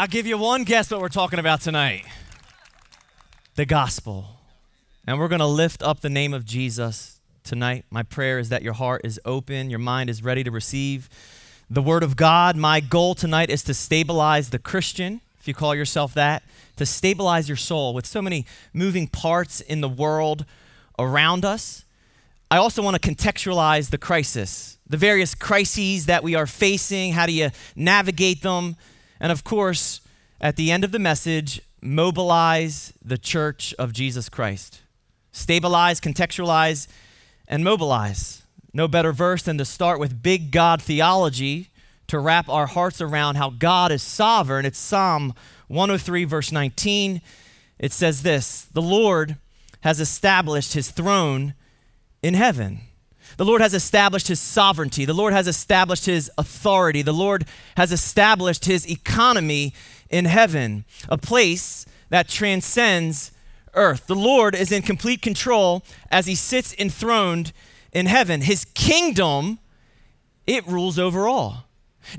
I'll give you one guess what we're talking about tonight the gospel. And we're going to lift up the name of Jesus tonight. My prayer is that your heart is open, your mind is ready to receive the word of God. My goal tonight is to stabilize the Christian, if you call yourself that, to stabilize your soul with so many moving parts in the world around us. I also want to contextualize the crisis, the various crises that we are facing. How do you navigate them? And of course, at the end of the message, mobilize the church of Jesus Christ. Stabilize, contextualize, and mobilize. No better verse than to start with big God theology to wrap our hearts around how God is sovereign. It's Psalm 103, verse 19. It says this The Lord has established his throne in heaven. The Lord has established his sovereignty. The Lord has established his authority. The Lord has established his economy in heaven, a place that transcends earth. The Lord is in complete control as he sits enthroned in heaven. His kingdom, it rules over all.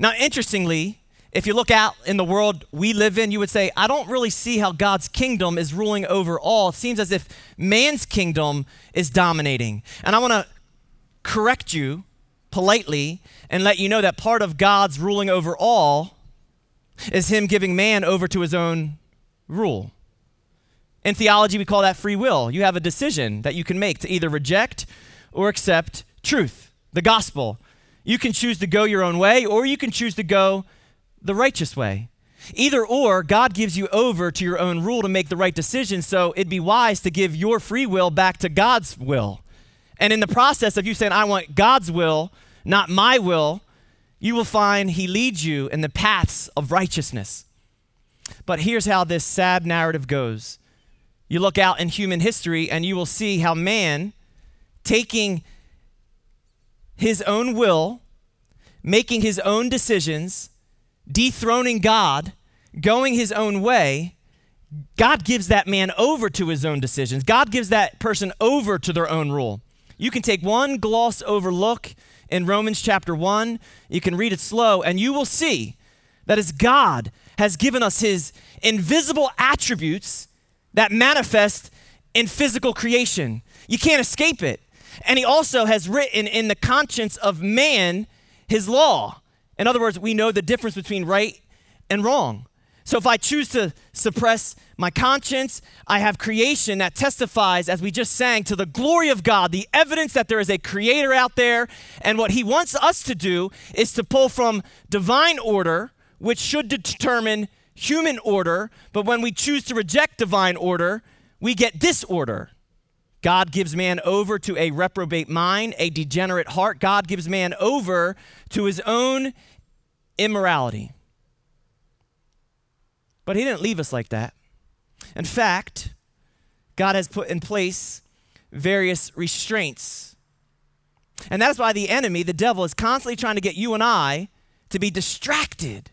Now, interestingly, if you look out in the world we live in, you would say, I don't really see how God's kingdom is ruling over all. It seems as if man's kingdom is dominating. And I want to correct you politely and let you know that part of God's ruling over all is Him giving man over to His own rule. In theology, we call that free will. You have a decision that you can make to either reject or accept truth, the gospel. You can choose to go your own way, or you can choose to go the righteous way. Either or, God gives you over to your own rule to make the right decision, so it'd be wise to give your free will back to God's will. And in the process of you saying, I want God's will, not my will, you will find He leads you in the paths of righteousness. But here's how this sad narrative goes you look out in human history and you will see how man, taking his own will, making his own decisions, dethroning God, going his own way, God gives that man over to his own decisions. God gives that person over to their own rule. You can take one gloss over look in Romans chapter 1. You can read it slow, and you will see that as God has given us his invisible attributes that manifest in physical creation. You can't escape it. And he also has written in the conscience of man his law. In other words, we know the difference between right and wrong. So if I choose to suppress my conscience, I have creation that testifies, as we just sang, to the glory of God, the evidence that there is a creator out there. And what he wants us to do is to pull from divine order, which should determine human order. But when we choose to reject divine order, we get disorder. God gives man over to a reprobate mind, a degenerate heart. God gives man over to his own immorality. But he didn't leave us like that. In fact, God has put in place various restraints. And that's why the enemy, the devil, is constantly trying to get you and I to be distracted,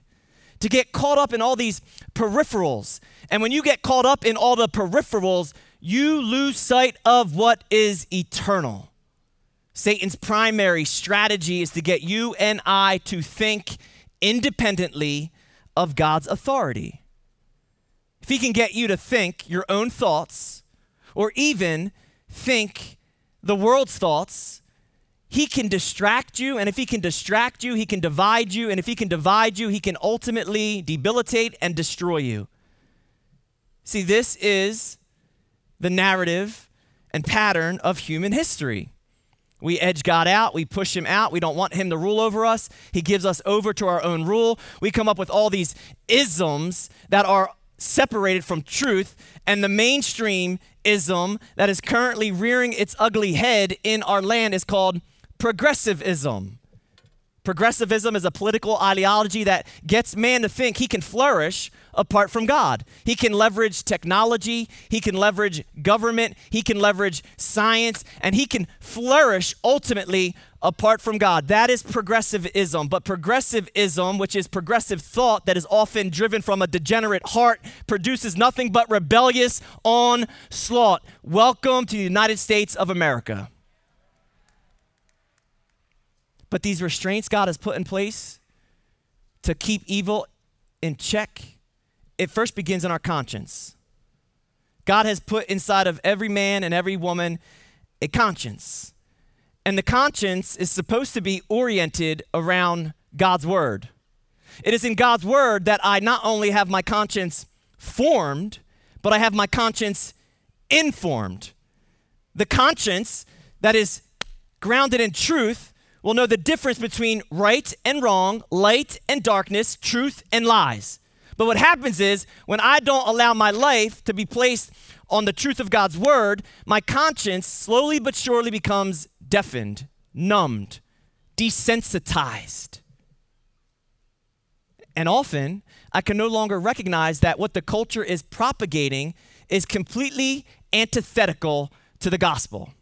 to get caught up in all these peripherals. And when you get caught up in all the peripherals, you lose sight of what is eternal. Satan's primary strategy is to get you and I to think independently of God's authority. If he can get you to think your own thoughts or even think the world's thoughts, he can distract you. And if he can distract you, he can divide you. And if he can divide you, he can ultimately debilitate and destroy you. See, this is the narrative and pattern of human history. We edge God out. We push him out. We don't want him to rule over us. He gives us over to our own rule. We come up with all these isms that are separated from truth. And the mainstream ism that is currently rearing its ugly head in our land is called progressivism. Progressivism is a political ideology that gets man to think he can flourish apart from God. He can leverage technology, he can leverage government, he can leverage science, and he can flourish ultimately apart from God. That is progressivism. But progressivism, which is progressive thought that is often driven from a degenerate heart, produces nothing but rebellious onslaught. Welcome to the United States of America. But these restraints God has put in place to keep evil in check it first begins in our conscience. God has put inside of every man and every woman a conscience. And the conscience is supposed to be oriented around God's word. It is in God's word that I not only have my conscience formed, but I have my conscience informed. The conscience that is grounded in truth will know the difference between right and wrong, light and darkness, truth and lies. But what happens is when I don't allow my life to be placed on the truth of God's word, my conscience slowly but surely becomes deafened, numbed, desensitized. And often, I can no longer recognize that what the culture is propagating is completely antithetical to the gospel.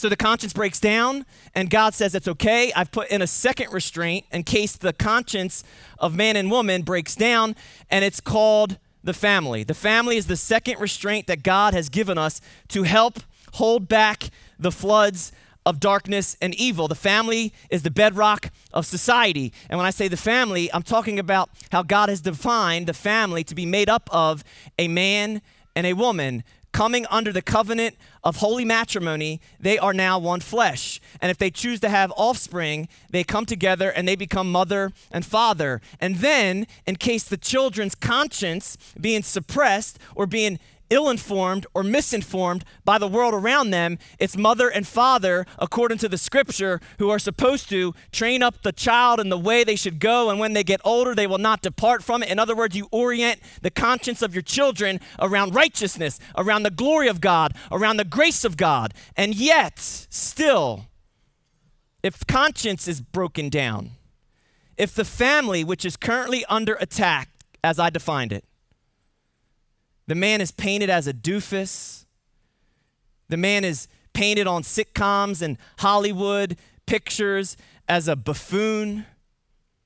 So the conscience breaks down, and God says it's okay. I've put in a second restraint in case the conscience of man and woman breaks down, and it's called the family. The family is the second restraint that God has given us to help hold back the floods of darkness and evil. The family is the bedrock of society. And when I say the family, I'm talking about how God has defined the family to be made up of a man and a woman coming under the covenant of holy matrimony, they are now one flesh. And if they choose to have offspring, they come together and they become mother and father. And then, in case the children's conscience being suppressed or being ill informed or misinformed by the world around them. It's mother and father, according to the scripture, who are supposed to train up the child in the way they should go, and when they get older, they will not depart from it. In other words, you orient the conscience of your children around righteousness, around the glory of God, around the grace of God. And yet, still, if conscience is broken down, if the family, which is currently under attack, as I defined it, the man is painted as a doofus. The man is painted on sitcoms and Hollywood pictures as a buffoon.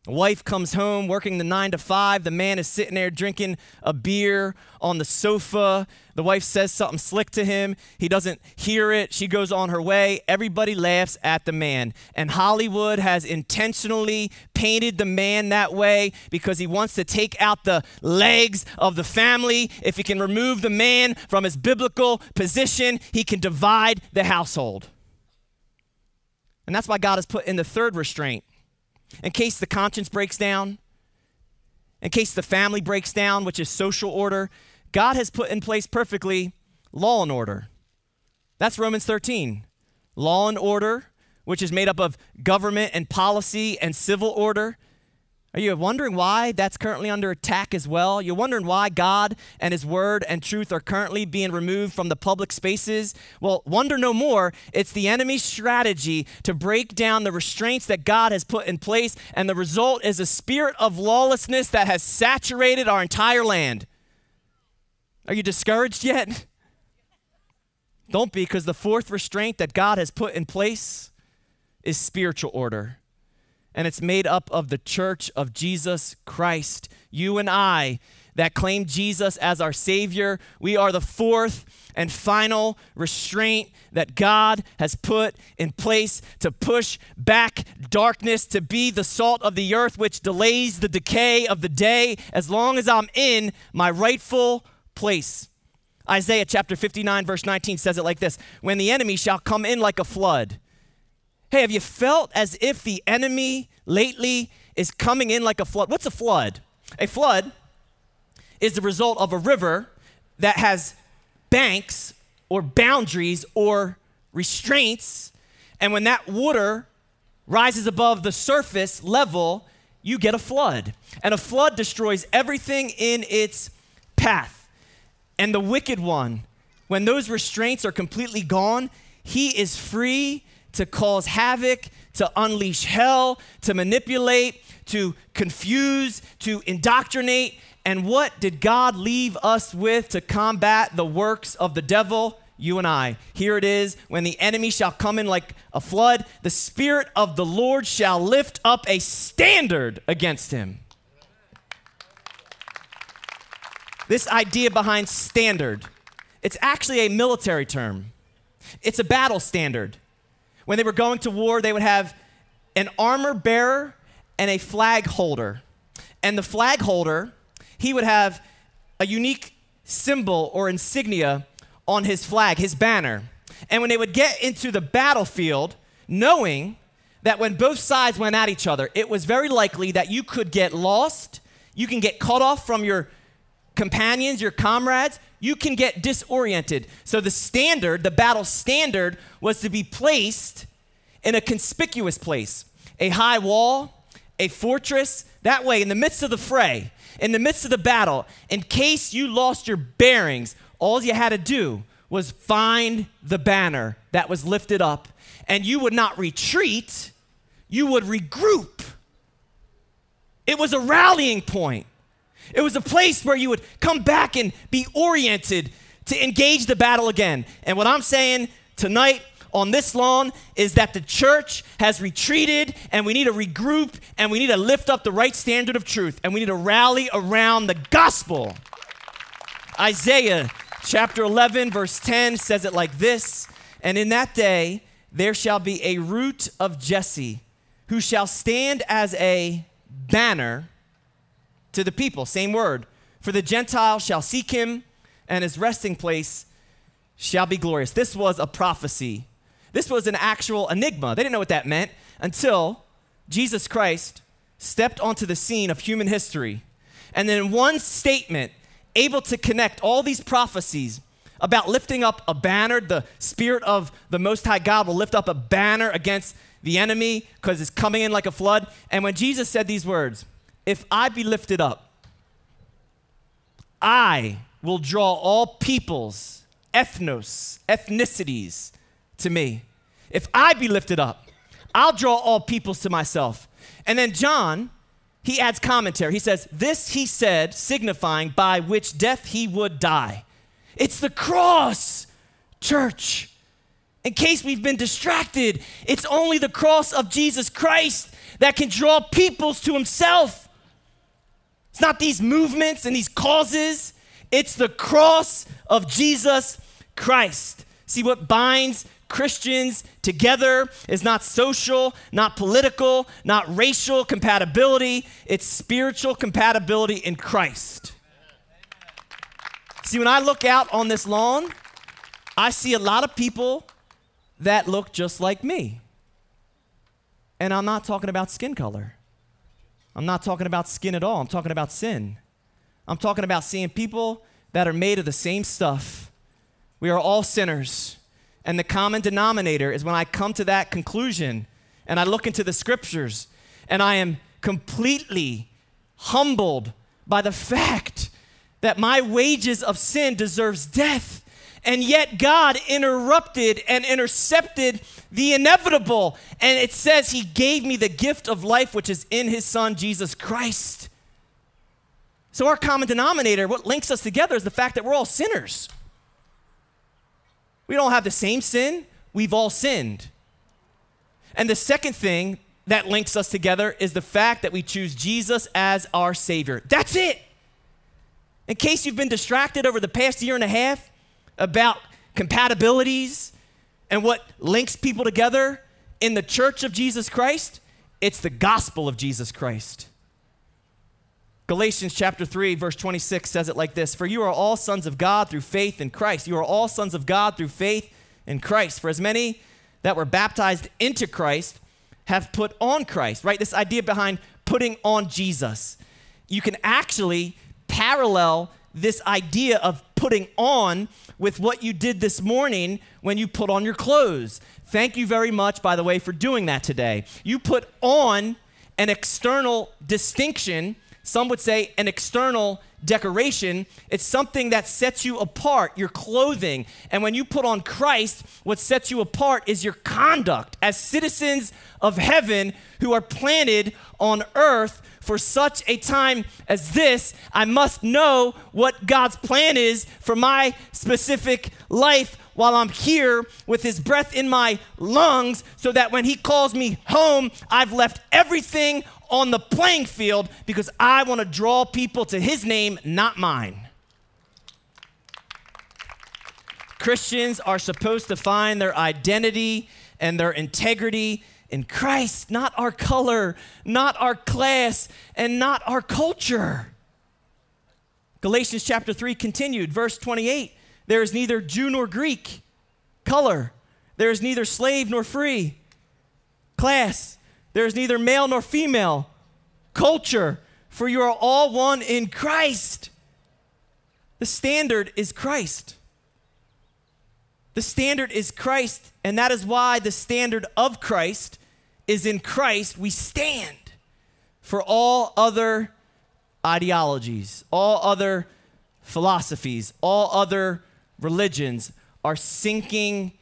Wife comes home working the nine to five. The man is sitting there drinking a beer on the sofa. The wife says something slick to him. He doesn't hear it. She goes on her way. Everybody laughs at the man. And Hollywood has intentionally painted the man that way because he wants to take out the legs of the family. If he can remove the man from his biblical position, he can divide the household. And that's why God has put in the third restraint in case the conscience breaks down, in case the family breaks down, which is social order, God has put in place perfectly law and order. That's Romans 13. Law and order, which is made up of government and policy and civil order. Are you wondering why that's currently under attack as well? You're wondering why God and His Word and truth are currently being removed from the public spaces? Well, wonder no more. It's the enemy's strategy to break down the restraints that God has put in place, and the result is a spirit of lawlessness that has saturated our entire land. Are you discouraged yet? Don't be, because the fourth restraint that God has put in place is spiritual order and it's made up of the church of Jesus Christ. You and I that claim Jesus as our Savior, we are the fourth and final restraint that God has put in place to push back darkness, to be the salt of the earth, which delays the decay of the day as long as I'm in my rightful place. Isaiah chapter 59, verse 19 says it like this When the enemy shall come in like a flood, Hey, have you felt as if the enemy lately is coming in like a flood? What's a flood? A flood is the result of a river that has banks or boundaries or restraints. And when that water rises above the surface level, you get a flood. And a flood destroys everything in its path. And the wicked one, when those restraints are completely gone, he is free to cause havoc, to unleash hell, to manipulate, to confuse, to indoctrinate. And what did God leave us with to combat the works of the devil? You and I. Here it is when the enemy shall come in like a flood, the Spirit of the Lord shall lift up a standard against him. This idea behind standard, it's actually a military term, it's a battle standard. When they were going to war, they would have an armor bearer and a flag holder. And the flag holder, he would have a unique symbol or insignia on his flag, his banner. And when they would get into the battlefield, knowing that when both sides went at each other, it was very likely that you could get lost, you can get cut off from your companions, your comrades, you can get disoriented. So the standard, the battle standard, was to be placed in a conspicuous place a high wall, a fortress. That way, in the midst of the fray, in the midst of the battle, in case you lost your bearings, all you had to do was find the banner that was lifted up, and you would not retreat, you would regroup. It was a rallying point. It was a place where you would come back and be oriented to engage the battle again. And what I'm saying tonight on this lawn is that the church has retreated and we need to regroup and we need to lift up the right standard of truth and we need to rally around the gospel. Isaiah chapter 11, verse 10 says it like this And in that day there shall be a root of Jesse who shall stand as a banner to the people. Same word. For the Gentiles shall seek him, and his resting place shall be glorious. This was a prophecy. This was an actual enigma. They didn't know what that meant until Jesus Christ stepped onto the scene of human history. And then, one statement, able to connect all these prophecies about lifting up a banner, the Spirit of the Most High God will lift up a banner against the enemy because it's coming in like a flood. And when Jesus said these words, if I be lifted up, I will draw all peoples, ethnos, ethnicities to me. If I be lifted up, I'll draw all peoples to myself. And then John, he adds commentary. He says, This he said, signifying by which death he would die. It's the cross, church. In case we've been distracted, it's only the cross of Jesus Christ that can draw peoples to himself. It's not these movements and these causes, it's the cross of Jesus Christ. See, what binds Christians together is not social, not political, not racial compatibility, it's spiritual compatibility in Christ. See, when I look out on this lawn, I see a lot of people that look just like me. And I'm not talking about skin color. I'm not talking about skin at all. I'm talking about sin. I'm talking about seeing people that are made of the same stuff. We are all sinners. And the common denominator is when I come to that conclusion and I look into the scriptures and I am completely humbled by the fact that my wages of sin deserves death and yet God interrupted and intercepted the inevitable. And it says he gave me the gift of life, which is in his son, Jesus Christ. So, our common denominator, what links us together, is the fact that we're all sinners. We don't have the same sin, we've all sinned. And the second thing that links us together is the fact that we choose Jesus as our Savior. That's it. In case you've been distracted over the past year and a half, about compatibilities and what links people together in the church of Jesus Christ, it's the gospel of Jesus Christ. Galatians chapter 3, verse 26 says it like this For you are all sons of God through faith in Christ. You are all sons of God through faith in Christ. For as many that were baptized into Christ have put on Christ, right? This idea behind putting on Jesus. You can actually parallel this idea of putting on with what you did this morning when you put on your clothes. Thank you very much, by the way, for doing that today. You put on an external distinction, some would say an external decoration. It's something that sets you apart, your clothing. And when you put on Christ, what sets you apart is your conduct as citizens of heaven who are planted on earth for such a time as this, I must know what God's plan is for my specific life while I'm here with His breath in my lungs, so that when He calls me home, I've left everything on the playing field because I want to draw people to His name, not mine. Christians are supposed to find their identity and their integrity in Christ, not our color, not our class, and not our culture. Galatians chapter 3 continued, verse 28 there is neither Jew nor Greek, color, there is neither slave nor free, class, there is neither male nor female, culture, for you are all one in Christ. The standard is Christ. The standard is Christ, and that is why the standard of Christ is in Christ we stand for all other ideologies, all other philosophies, all other religions are sinking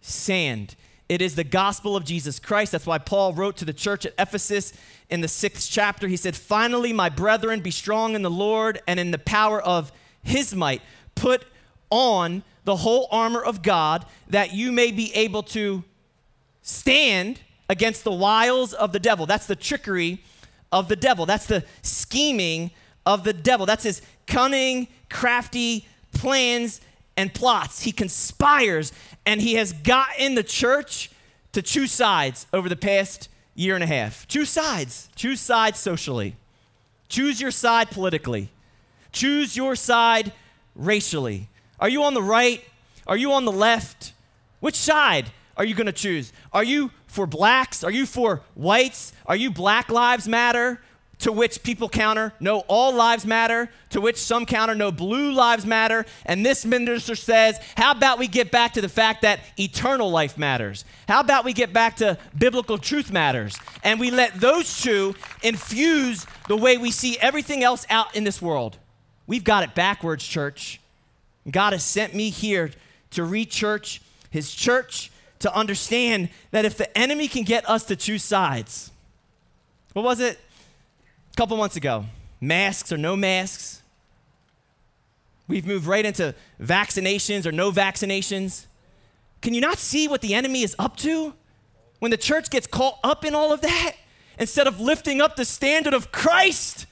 sand. It is the gospel of Jesus Christ. That's why Paul wrote to the church at Ephesus in the sixth chapter. He said, Finally, my brethren, be strong in the Lord and in the power of his might. Put on the whole armor of God that you may be able to stand against the wiles of the devil. That's the trickery of the devil. That's the scheming of the devil. That's his cunning, crafty plans and plots. He conspires and he has gotten the church to choose sides over the past year and a half. Choose sides. Choose sides socially. Choose your side politically. Choose your side racially. Are you on the right? Are you on the left? Which side are you going to choose? Are you for blacks? Are you for whites? Are you Black Lives Matter? to which people counter, no, all lives matter, to which some counter, no, blue lives matter. And this minister says, how about we get back to the fact that eternal life matters? How about we get back to biblical truth matters? And we let those two infuse the way we see everything else out in this world. We've got it backwards, church. God has sent me here to rechurch his church to understand that if the enemy can get us to choose sides, what was it? a couple months ago masks or no masks. We've moved right into vaccinations or no vaccinations. Can you not see what the enemy is up to? When the church gets caught up in all of that, instead of lifting up the standard of Christ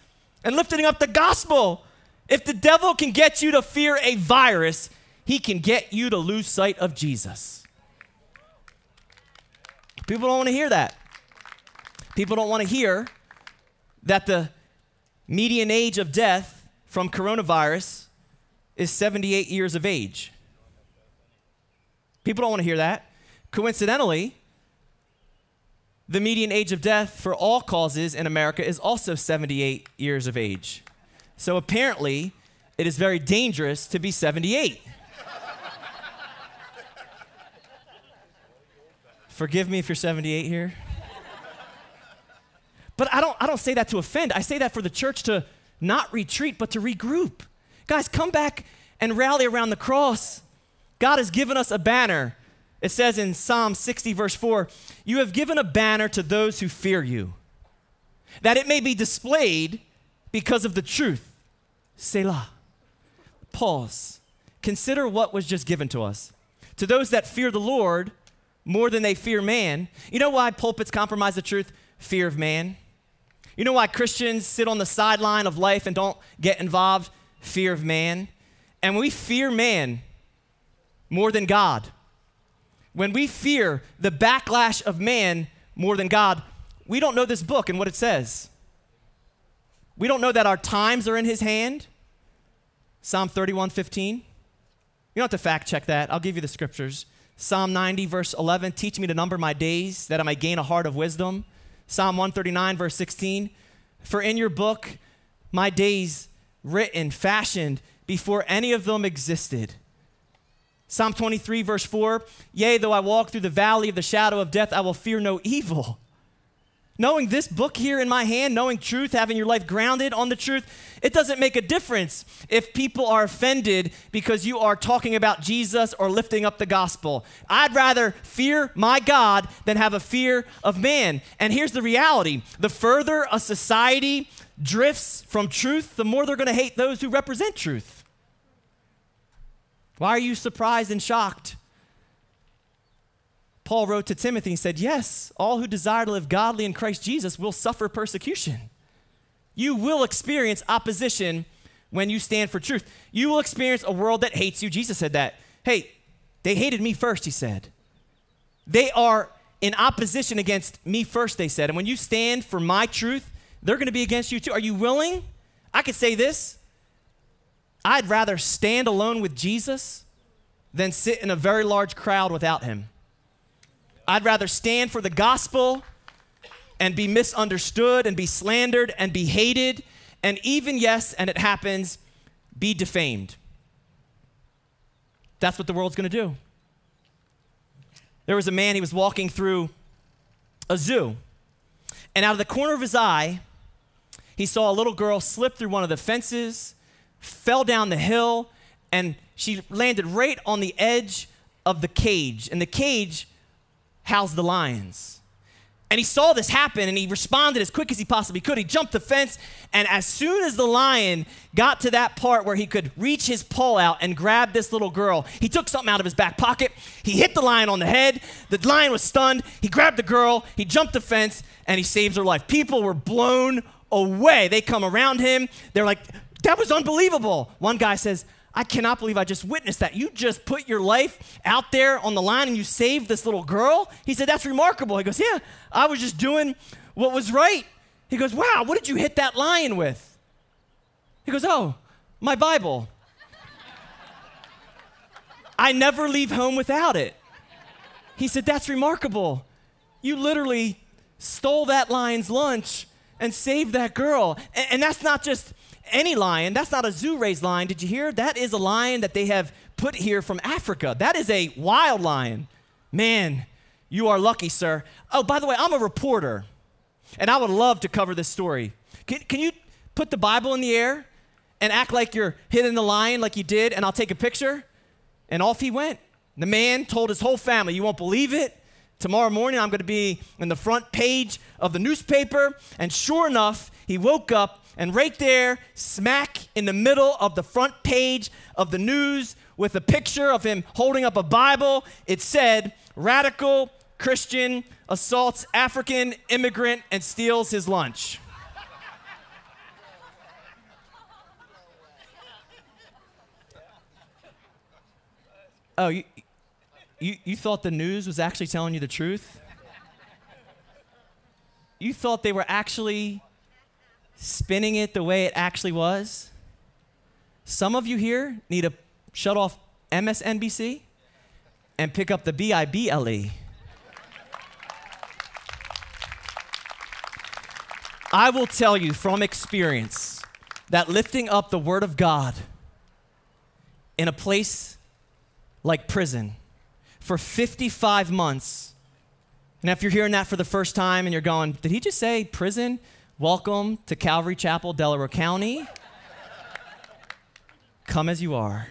and lifting up the gospel, if the devil can get you to fear a virus, he can get you to lose sight of Jesus. People don't want to hear that. People don't want to hear that the median age of death from coronavirus is 78 years of age. People don't want to hear that. Coincidentally, the median age of death for all causes in America is also 78 years of age. So apparently, it is very dangerous to be 78. Forgive me if you're 78 here. But I don't, I don't say that to offend. I say that for the church to not retreat, but to regroup. Guys, come back and rally around the cross. God has given us a banner. It says in Psalm 60, verse 4 You have given a banner to those who fear you, that it may be displayed because of the truth. Selah. Pause. Consider what was just given to us. To those that fear the Lord more than they fear man. You know why pulpits compromise the truth? Fear of man. You know why Christians sit on the sideline of life and don't get involved? Fear of man. And we fear man more than God, when we fear the backlash of man more than God, we don't know this book and what it says. We don't know that our times are in his hand. Psalm 31 15. You don't have to fact check that. I'll give you the scriptures. Psalm 90, verse 11 Teach me to number my days that I may gain a heart of wisdom. Psalm 139, verse 16 For in your book, my days written, fashioned before any of them existed. Psalm 23, verse 4 Yea, though I walk through the valley of the shadow of death, I will fear no evil Knowing this book here in my hand, knowing truth, having your life grounded on the truth, it doesn't make a difference if people are offended because you are talking about Jesus or lifting up the gospel. I'd rather fear my God than have a fear of man. And here's the reality the further a society drifts from truth, the more they're going to hate those who represent truth. Why are you surprised and shocked Paul wrote to Timothy and said, Yes, all who desire to live godly in Christ Jesus will suffer persecution. You will experience opposition when you stand for truth. You will experience a world that hates you. Jesus said that. Hey, they hated me first, he said. They are in opposition against me first, they said. And when you stand for my truth, they're going to be against you too. Are you willing? I could say this I'd rather stand alone with Jesus than sit in a very large crowd without him. I'd rather stand for the gospel and be misunderstood and be slandered and be hated and even, yes, and it happens, be defamed. That's what the world's going to do. There was a man, he was walking through a zoo, and out of the corner of his eye, he saw a little girl slip through one of the fences, fell down the hill, and she landed right on the edge of the cage. And the cage housed the lions. And he saw this happen and he responded as quick as he possibly could. He jumped the fence, and as soon as the lion got to that part where he could reach his paw out and grab this little girl, he took something out of his back pocket. He hit the lion on the head. The lion was stunned. He grabbed the girl, he jumped the fence, and he saves her life. People were blown away. They come around him. They're like, that was unbelievable. One guy says, I cannot believe I just witnessed that. You just put your life out there on the line and you saved this little girl. He said, That's remarkable. He goes, Yeah, I was just doing what was right. He goes, Wow, what did you hit that lion with? He goes, Oh, my Bible. I never leave home without it. He said, That's remarkable. You literally stole that lion's lunch and saved that girl. And, and that's not just any lion. That's not a zoo raised lion. Did you hear? That is a lion that they have put here from Africa. That is a wild lion. Man, you are lucky, sir. Oh, by the way, I'm a reporter, and I would love to cover this story. Can, can you put the Bible in the air and act like you're hitting the lion like you did, and I'll take a picture? And off he went. The man told his whole family, You won't believe it. Tomorrow morning, I'm going to be in the front page of the newspaper. And sure enough, he woke up and right there, smack in the middle of the front page of the news, with a picture of him holding up a Bible, it said, Radical Christian assaults African immigrant and steals his lunch. Oh, you, you, you thought the news was actually telling you the truth? You thought they were actually spinning it the way it actually was. Some of you here need to shut off MSNBC and pick up the B I B L E. I will tell you from experience that lifting up the Word of God in a place like prison for 55 months, and if you're hearing that for the first time and you're going, did he just say prison? Welcome to Calvary Chapel, Delaware County. Come as you are.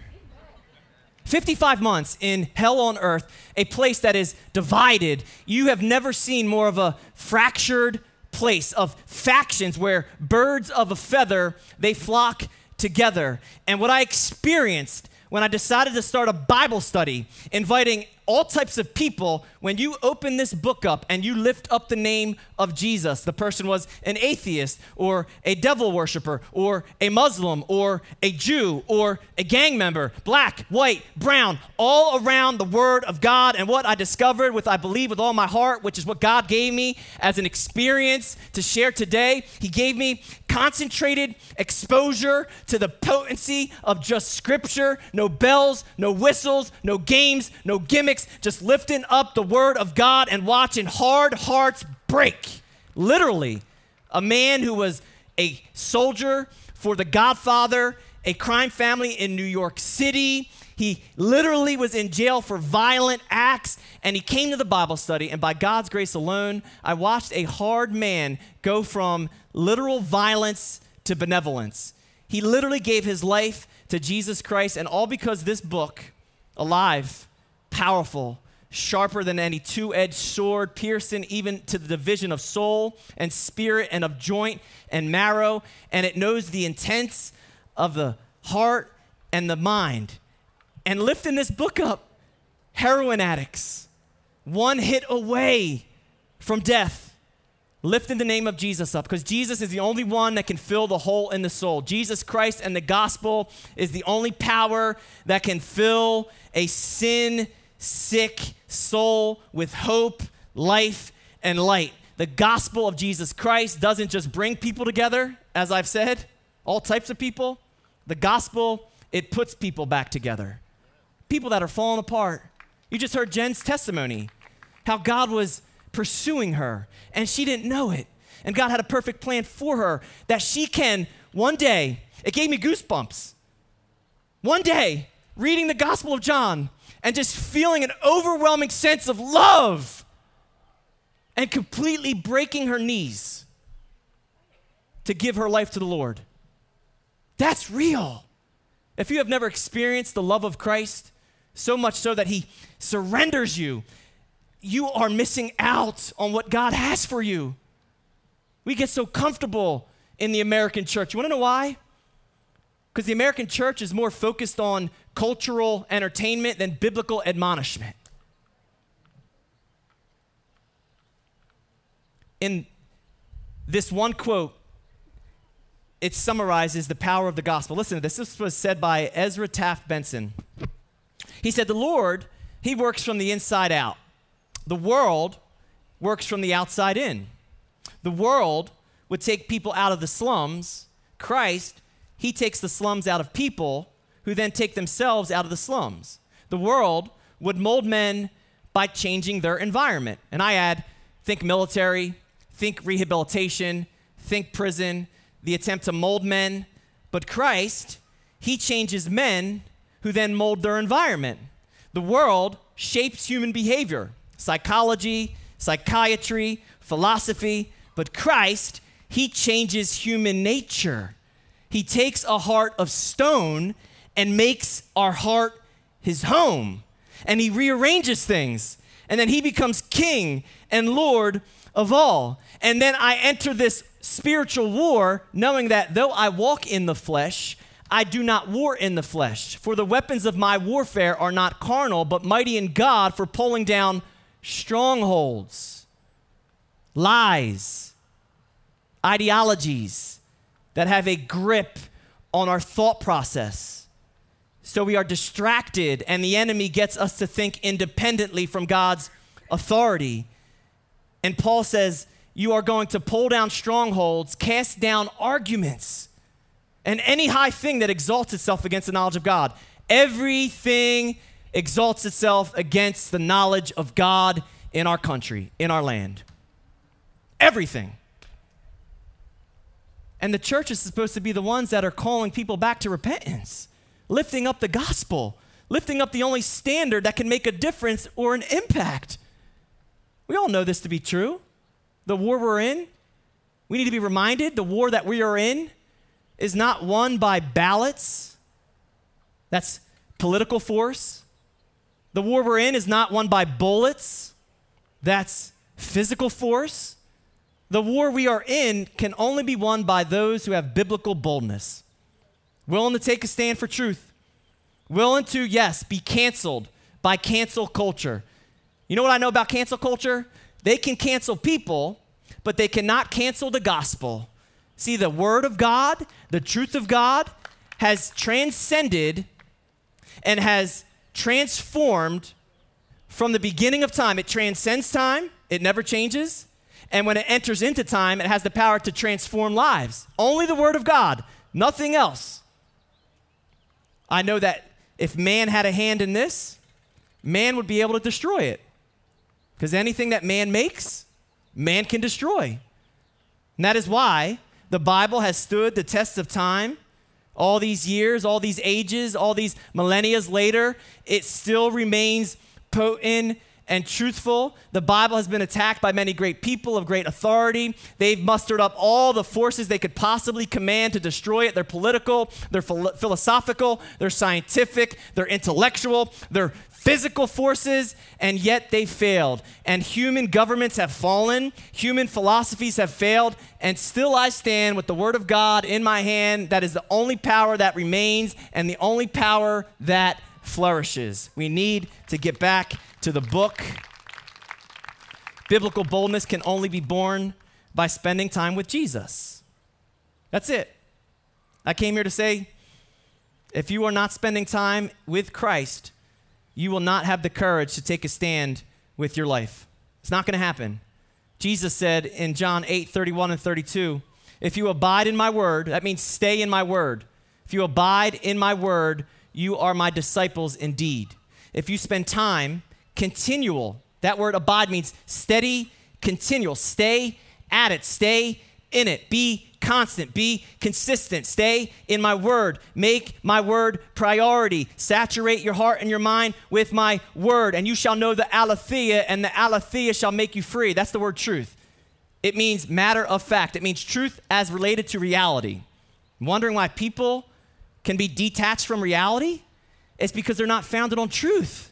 55 months in hell on earth, a place that is divided. You have never seen more of a fractured place of factions where birds of a feather they flock together. And what I experienced when I decided to start a Bible study, inviting all types of people, when you open this book up and you lift up the name of Jesus, the person was an atheist or a devil worshiper or a Muslim or a Jew or a gang member, black, white, brown, all around the Word of God. And what I discovered with, I believe, with all my heart, which is what God gave me as an experience to share today, He gave me concentrated exposure to the potency of just Scripture, no bells, no whistles, no games, no gimmicks just lifting up the word of God and watching hard hearts break. Literally, a man who was a soldier for the Godfather, a crime family in New York City. He literally was in jail for violent acts, and he came to the Bible study. And by God's grace alone, I watched a hard man go from literal violence to benevolence. He literally gave his life to Jesus Christ, and all because this book, Alive, powerful, sharper than any two edged sword, piercing even to the division of soul and spirit and of joint and marrow, and it knows the intents of the heart and the mind. And lifting this book up, heroin addicts, one hit away from death. Lifting the name of Jesus up because Jesus is the only one that can fill the hole in the soul. Jesus Christ and the gospel is the only power that can fill a sin sick soul with hope, life, and light. The gospel of Jesus Christ doesn't just bring people together, as I've said, all types of people. The gospel it puts people back together. People that are falling apart. You just heard Jen's testimony, how God was pursuing her and she didn't know it. And God had a perfect plan for her that she can one day, it gave me goosebumps. One day, reading the Gospel of John and just feeling an overwhelming sense of love and completely breaking her knees to give her life to the Lord. That's real. If you have never experienced the love of Christ, so much so that He surrenders you, you are missing out on what God has for you. We get so comfortable in the American church. You wanna know why? Because the American church is more focused on cultural entertainment than biblical admonishment. In this one quote, it summarizes the power of the gospel. Listen to this. This was said by Ezra Taft Benson. He said, The Lord, He works from the inside out. The world works from the outside in. The world would take people out of the slums. Christ, He takes the slums out of people who then take themselves out of the slums. The world would mold men by changing their environment. And I add, think military, think rehabilitation, think prison, the attempt to mold men. But Christ, he changes men who then mold their environment. The world shapes human behavior, psychology, psychiatry, philosophy, but Christ, he changes human nature. He takes a heart of stone and makes our heart his home. And he rearranges things. And then he becomes king and Lord of all. And then I enter this spiritual war, knowing that though I walk in the flesh, I do not war in the flesh. For the weapons of my warfare are not carnal, but mighty in God for pulling down strongholds, lies, ideologies that have a grip on our thought process. So we are distracted, and the enemy gets us to think independently from God's authority. And Paul says, You are going to pull down strongholds, cast down arguments, and any high thing that exalts itself against the knowledge of God. Everything exalts itself against the knowledge of God in our country, in our land. Everything. And the church is supposed to be the ones that are calling people back to repentance, lifting up the gospel, lifting up the only standard that can make a difference or an impact. We all know this to be true. The war we're in, we need to be reminded the war that we are in is not won by ballots. That's political force. The war we're in is not won by bullets. That's physical force. The war we are in can only be won by those who have biblical boldness, willing to take a stand for truth, willing to, yes, be canceled by cancel culture, you know what I know about cancel culture? They can cancel people, but they cannot cancel the gospel. See, the word of God, the truth of God, has transcended and has transformed from the beginning of time. It transcends time, it never changes. And when it enters into time, it has the power to transform lives. Only the Word of God, nothing else. I know that if man had a hand in this, man would be able to destroy it. Because anything that man makes, man can destroy. And that is why the Bible has stood the test of time. All these years, all these ages, all these millennia later, it still remains potent and truthful. The Bible has been attacked by many great people of great authority. They've mustered up all the forces they could possibly command to destroy it. They're political, they're philosophical, they're scientific, they're intellectual, they're physical forces, and yet they failed. And human governments have fallen, human philosophies have failed, and still I stand with the Word of God in my hand. That is the only power that remains and the only power that flourishes. We need to get back to the book. Biblical boldness can only be born by spending time with Jesus. That's it. I came here to say if you are not spending time with Christ, you will not have the courage to take a stand with your life. It's not going to happen. Jesus said in John 8 31 and 32, If you abide in my word, that means stay in my word. If you abide in my word, you are my disciples indeed. If you spend time, continual, that word abide means steady, continual. Stay at it, stay in it, be constant, be consistent, stay in my word, make my word priority, saturate your heart and your mind with my word, and you shall know the aletheia, and the aletheia shall make you free. That's the word truth. It means matter of fact, it means truth as related to reality. I'm Wondering why people can be detached from reality? It's because they're not founded on truth.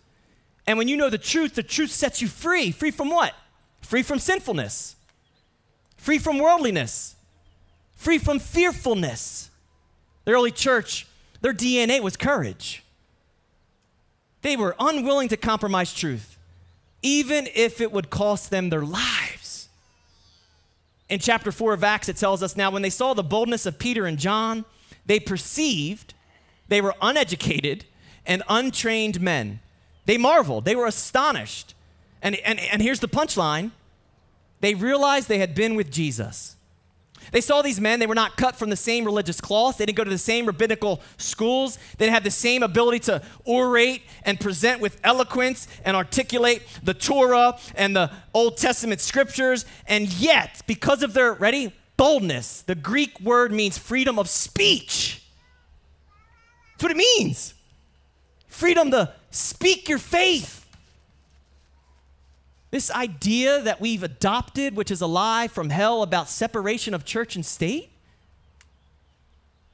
And when you know the truth, the truth sets you free. Free from what? Free from sinfulness, free from worldliness, free from fearfulness. The early church, their DNA was courage. They were unwilling to compromise truth, even if it would cost them their lives. In chapter 4 of Acts, it tells us now when they saw the boldness of Peter and John, they perceived they were uneducated and untrained men. They marveled, they were astonished. And, and, and here's the punchline they realized they had been with Jesus. They saw these men, they were not cut from the same religious cloth. They didn't go to the same rabbinical schools. They didn't have the same ability to orate and present with eloquence and articulate the Torah and the Old Testament scriptures. And yet, because of their, ready, boldness, the Greek word means freedom of speech. That's what it means freedom to speak your faith. This idea that we've adopted, which is a lie from hell about separation of church and state,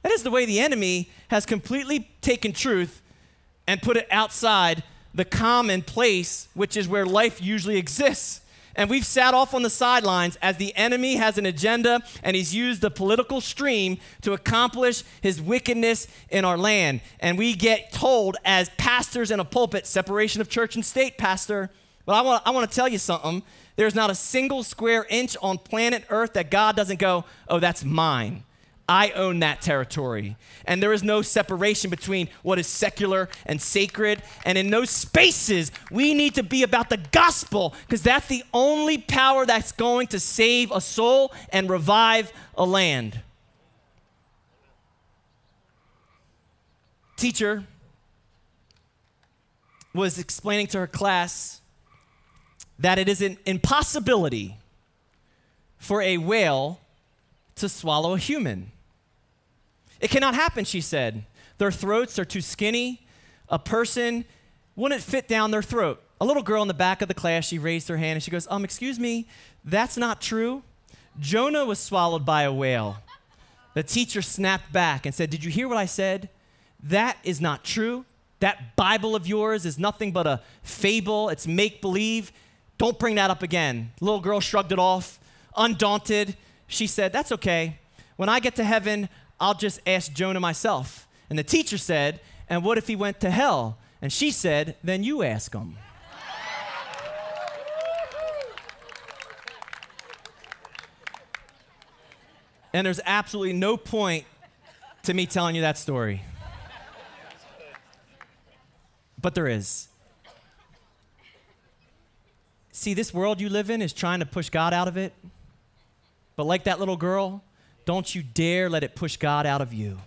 that is the way the enemy has completely taken truth and put it outside the common place, which is where life usually exists. And we've sat off on the sidelines as the enemy has an agenda and he's used the political stream to accomplish his wickedness in our land. And we get told as pastors in a pulpit, separation of church and state, pastor. But I want, I want to tell you something. There's not a single square inch on planet Earth that God doesn't go, oh, that's mine. I own that territory. And there is no separation between what is secular and sacred. And in those spaces, we need to be about the gospel because that's the only power that's going to save a soul and revive a land. Teacher was explaining to her class that it is an impossibility for a whale to swallow a human. It cannot happen, she said. Their throats are too skinny. A person wouldn't fit down their throat. A little girl in the back of the class, she raised her hand and she goes, Um, excuse me, that's not true. Jonah was swallowed by a whale. The teacher snapped back and said, Did you hear what I said? That is not true. That Bible of yours is nothing but a fable, it's make believe. Don't bring that up again. The little girl shrugged it off. Undaunted, she said, That's okay. When I get to heaven, I'll just ask Jonah myself. And the teacher said, And what if he went to hell? And she said, Then you ask him. and there's absolutely no point to me telling you that story. But there is. See, this world you live in is trying to push God out of it. But like that little girl, don't you dare let it push God out of you.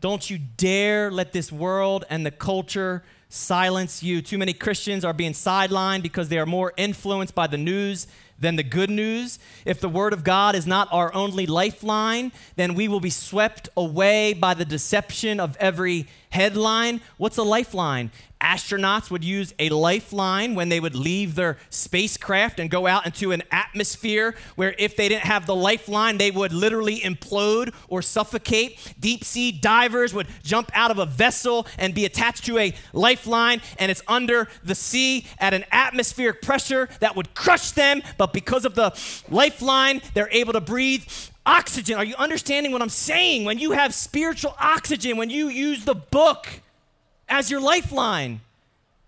Don't you dare let this world and the culture silence you. Too many Christians are being sidelined because they are more influenced by the news than the good news. If the Word of God is not our only lifeline, then we will be swept away by the deception of every headline. What's a lifeline? Astronauts would use a lifeline when they would leave their spacecraft and go out into an atmosphere where if they didn't have the lifeline, they would literally implode or suffocate. Deep sea divers would jump out of a vessel and be attached to a lifeline, and it's under the sea at an atmospheric pressure that would crush them. But because of the lifeline, they're able to breathe oxygen. Are you understanding what I'm saying? When you have spiritual oxygen, when you use the book, as your lifeline.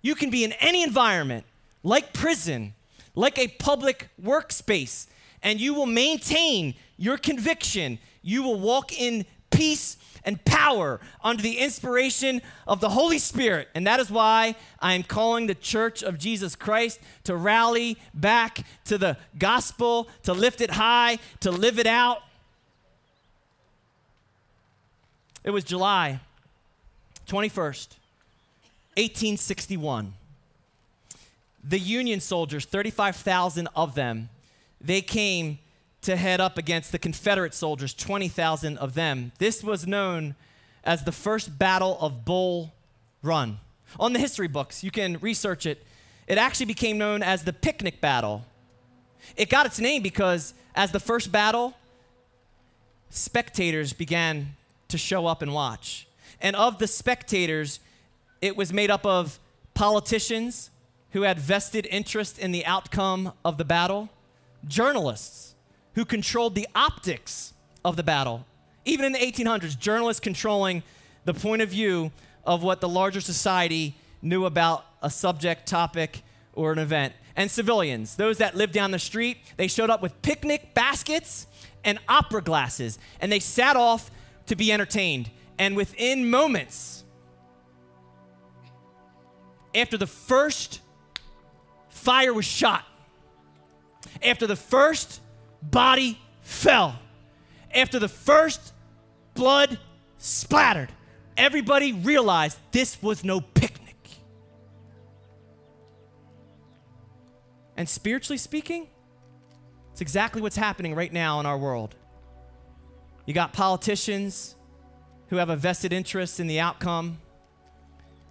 You can be in any environment, like prison, like a public workspace, and you will maintain your conviction. You will walk in peace and power under the inspiration of the Holy Spirit. And that is why I am calling the church of Jesus Christ to rally back to the gospel, to lift it high, to live it out. It was July 21st, 1861. The Union soldiers, 35,000 of them, they came to head up against the Confederate soldiers, 20,000 of them. This was known as the First Battle of Bull Run. On the history books, you can research it. It actually became known as the Picnic Battle. It got its name because, as the first battle, spectators began to show up and watch. And of the spectators, it was made up of politicians who had vested interest in the outcome of the battle, journalists who controlled the optics of the battle. Even in the 1800s, journalists controlling the point of view of what the larger society knew about a subject, topic, or an event. And civilians, those that lived down the street, they showed up with picnic baskets and opera glasses, and they sat off to be entertained. And within moments, after the first fire was shot, after the first body fell, after the first blood splattered, everybody realized this was no picnic. And spiritually speaking, it's exactly what's happening right now in our world. You got politicians who have a vested interest in the outcome.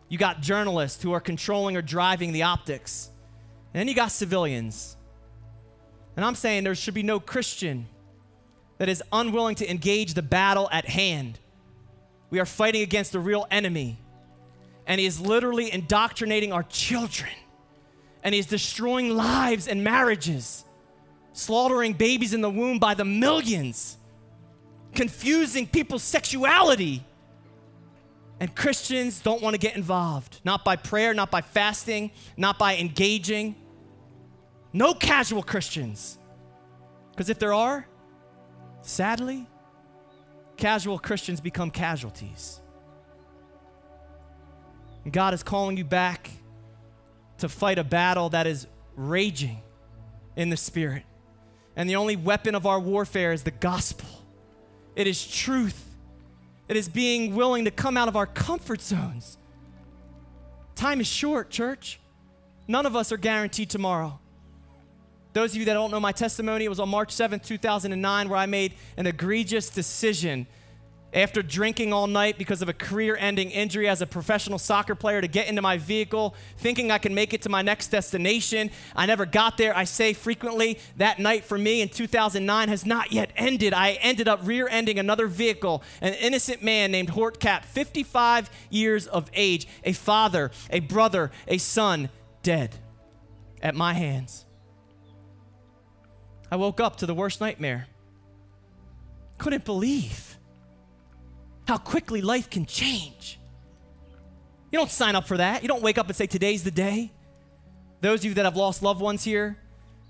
You got journalists who are controlling or driving the optics. And then you got civilians. And I'm saying there should be no Christian that is unwilling to engage the battle at hand. We are fighting against the real enemy, and he is literally indoctrinating our children, and he is destroying lives and marriages, slaughtering babies in the womb by the millions confusing people's sexuality. And Christians don't want to get involved, not by prayer, not by fasting, not by engaging. No casual Christians. Because if there are, sadly, casual Christians become casualties. And God is calling you back to fight a battle that is raging in the Spirit. And the only weapon of our warfare is the gospel it is truth. It is being willing to come out of our comfort zones. Time is short, church. None of us are guaranteed tomorrow. Those of you that don't know my testimony, it was on March 7th, 2009, where I made an egregious decision after drinking all night because of a career ending injury as a professional soccer player to get into my vehicle, thinking I can make it to my next destination. I never got there. I say frequently that night for me in 2009 has not yet ended. I ended up rear ending another vehicle, an innocent man named Hort Kap, 55 years of age, a father, a brother, a son, dead at my hands. I woke up to the worst nightmare. Couldn't believe how quickly life can change. You don't sign up for that. You don't wake up and say, Today's the day. Those of you that have lost loved ones here,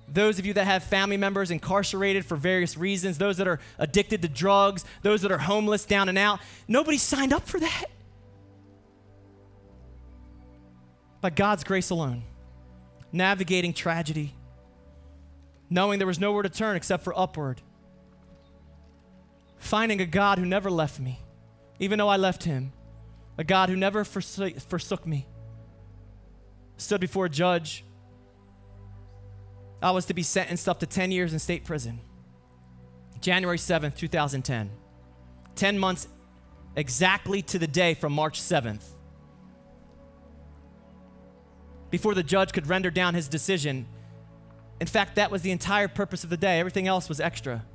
those of you that have family members incarcerated for various reasons, those that are addicted to drugs, those that are homeless, down and out, nobody signed up for that. By God's grace alone, navigating tragedy, knowing there was nowhere to turn except for upward, finding a God who never left me, even though I left him, a God who never forsook, me, stood before a judge. I was to be sentenced up to 10 years in state prison. January 7th, 2010. 10 months exactly to the day from March 7th. Before the judge could render down his decision, in fact, that was the entire purpose of the day. Everything else was extra.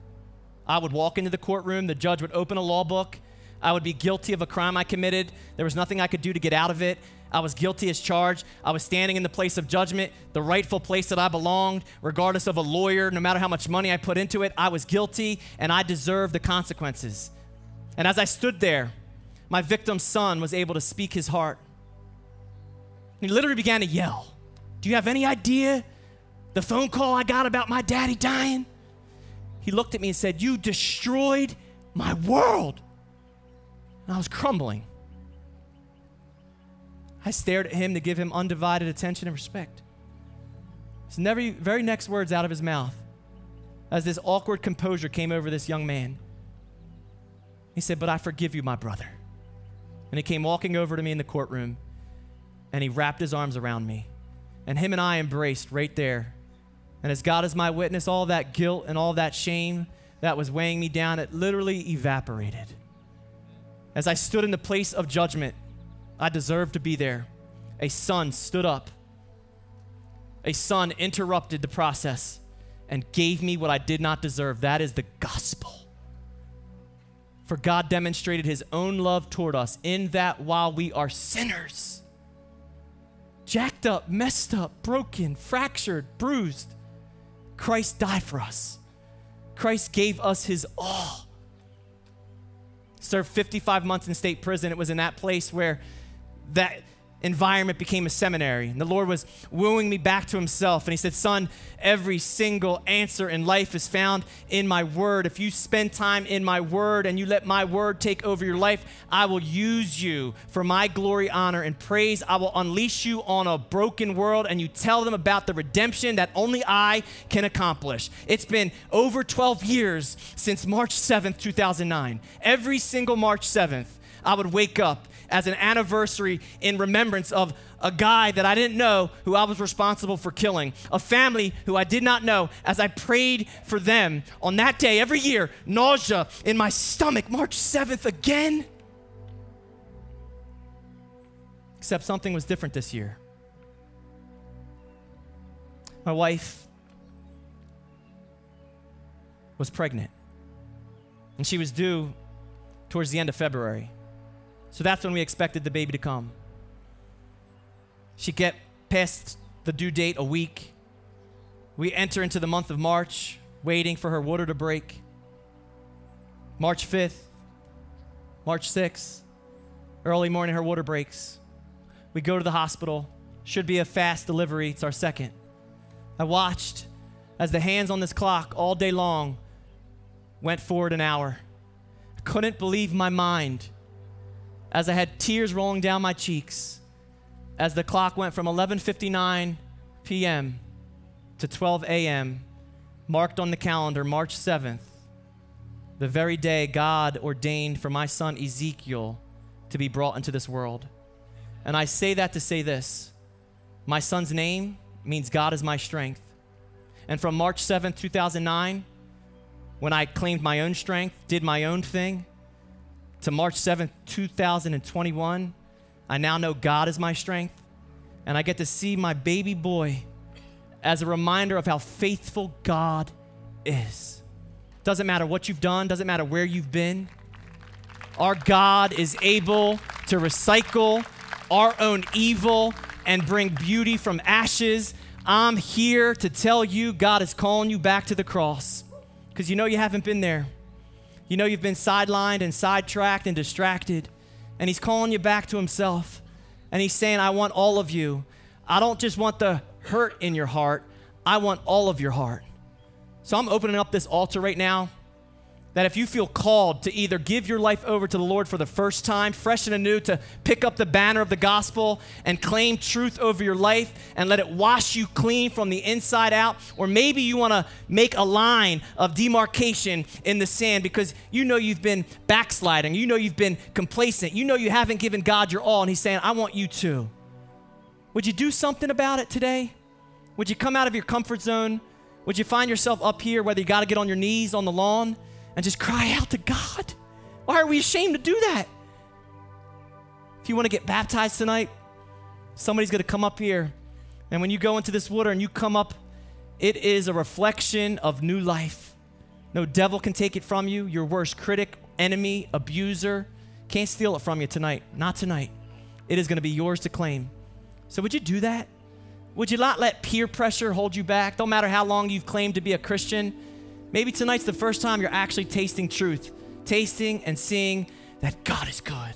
I would walk into the courtroom, the judge would open a law book, I would be guilty of a crime I committed. There was nothing I could do to get out of it. I was guilty as charged. I was standing in the place of judgment, the rightful place that I belonged, regardless of a lawyer, no matter how much money I put into it. I was guilty and I deserved the consequences. And as I stood there, my victim's son was able to speak his heart. He literally began to yell Do you have any idea the phone call I got about my daddy dying? He looked at me and said, You destroyed my world. And I was crumbling. I stared at him to give him undivided attention and respect. His never, very next words out of his mouth, as this awkward composure came over this young man, he said, But I forgive you, my brother. And he came walking over to me in the courtroom and he wrapped his arms around me. And him and I embraced right there. And as God is my witness, all that guilt and all that shame that was weighing me down, it literally evaporated. As I stood in the place of judgment, I deserved to be there. A son stood up. A son interrupted the process and gave me what I did not deserve. That is the gospel. For God demonstrated his own love toward us in that while we are sinners, jacked up, messed up, broken, fractured, bruised, Christ died for us. Christ gave us his all. Served 55 months in state prison. It was in that place where that environment became a seminary. And the Lord was wooing me back to Himself. And He said, Son, every single answer in life is found in my word. If you spend time in my word and you let my word take over your life, I will use you for my glory, honor, and praise. I will unleash you on a broken world and you tell them about the redemption that only I can accomplish. It's been over 12 years since March 7th, 2009. Every single March 7th, I would wake up as an anniversary in remembrance of a guy that I didn't know who I was responsible for killing, a family who I did not know, as I prayed for them on that day every year, nausea in my stomach, March 7th again. Except something was different this year. My wife was pregnant, and she was due towards the end of February. So that's when we expected the baby to come. She get past the due date a week. We enter into the month of March, waiting for her water to break. March 5th, March 6th, early morning, her water breaks. We go to the hospital. Should be a fast delivery. It's our second. I watched as the hands on this clock all day long went forward an hour. I couldn't believe my mind as I had tears rolling down my cheeks as the clock went from 11:59 p.m. to 12 a.m. marked on the calendar March 7th the very day God ordained for my son Ezekiel to be brought into this world. And I say that to say this. My son's name means God is my strength. And from March 7th, 2009, when I claimed my own strength, did my own thing, to March 7th, 2021, I now know God is my strength, and I get to see my baby boy as a reminder of how faithful God is. Doesn't matter what you've done, doesn't matter where you've been. Our God is able to recycle our own evil and bring beauty from ashes. I'm here to tell you God is calling you back to the cross because you know you haven't been there. You know you've been sidelined and sidetracked and distracted, and He's calling you back to Himself. And He's saying, I want all of you. I don't just want the hurt in your heart, I want all of your heart. So I'm opening up this altar right now that if you feel called to either give your life over to the Lord for the first time, fresh and anew, to pick up the banner of the gospel and claim truth over your life and let it wash you clean from the inside out, or maybe you want to make a line of demarcation in the sand because you know you've been backsliding, you know you've been complacent, you know you haven't given God your all, and He's saying, I want you to. Would you do something about it today? Would you come out of your comfort zone? Would you find yourself up here, whether you got to get on your knees on the lawn? And just cry out to God. Why are we ashamed to do that? If you want to get baptized tonight, somebody's going to come up here. And when you go into this water and you come up, it is a reflection of new life. No devil can take it from you. Your worst critic, enemy, abuser can't steal it from you tonight. Not tonight. It is going to be yours to claim. So, would you do that? Would you not let peer pressure hold you back? Don't matter how long you've claimed to be a Christian. Maybe tonight's the first time you're actually tasting truth, tasting and seeing that God is good.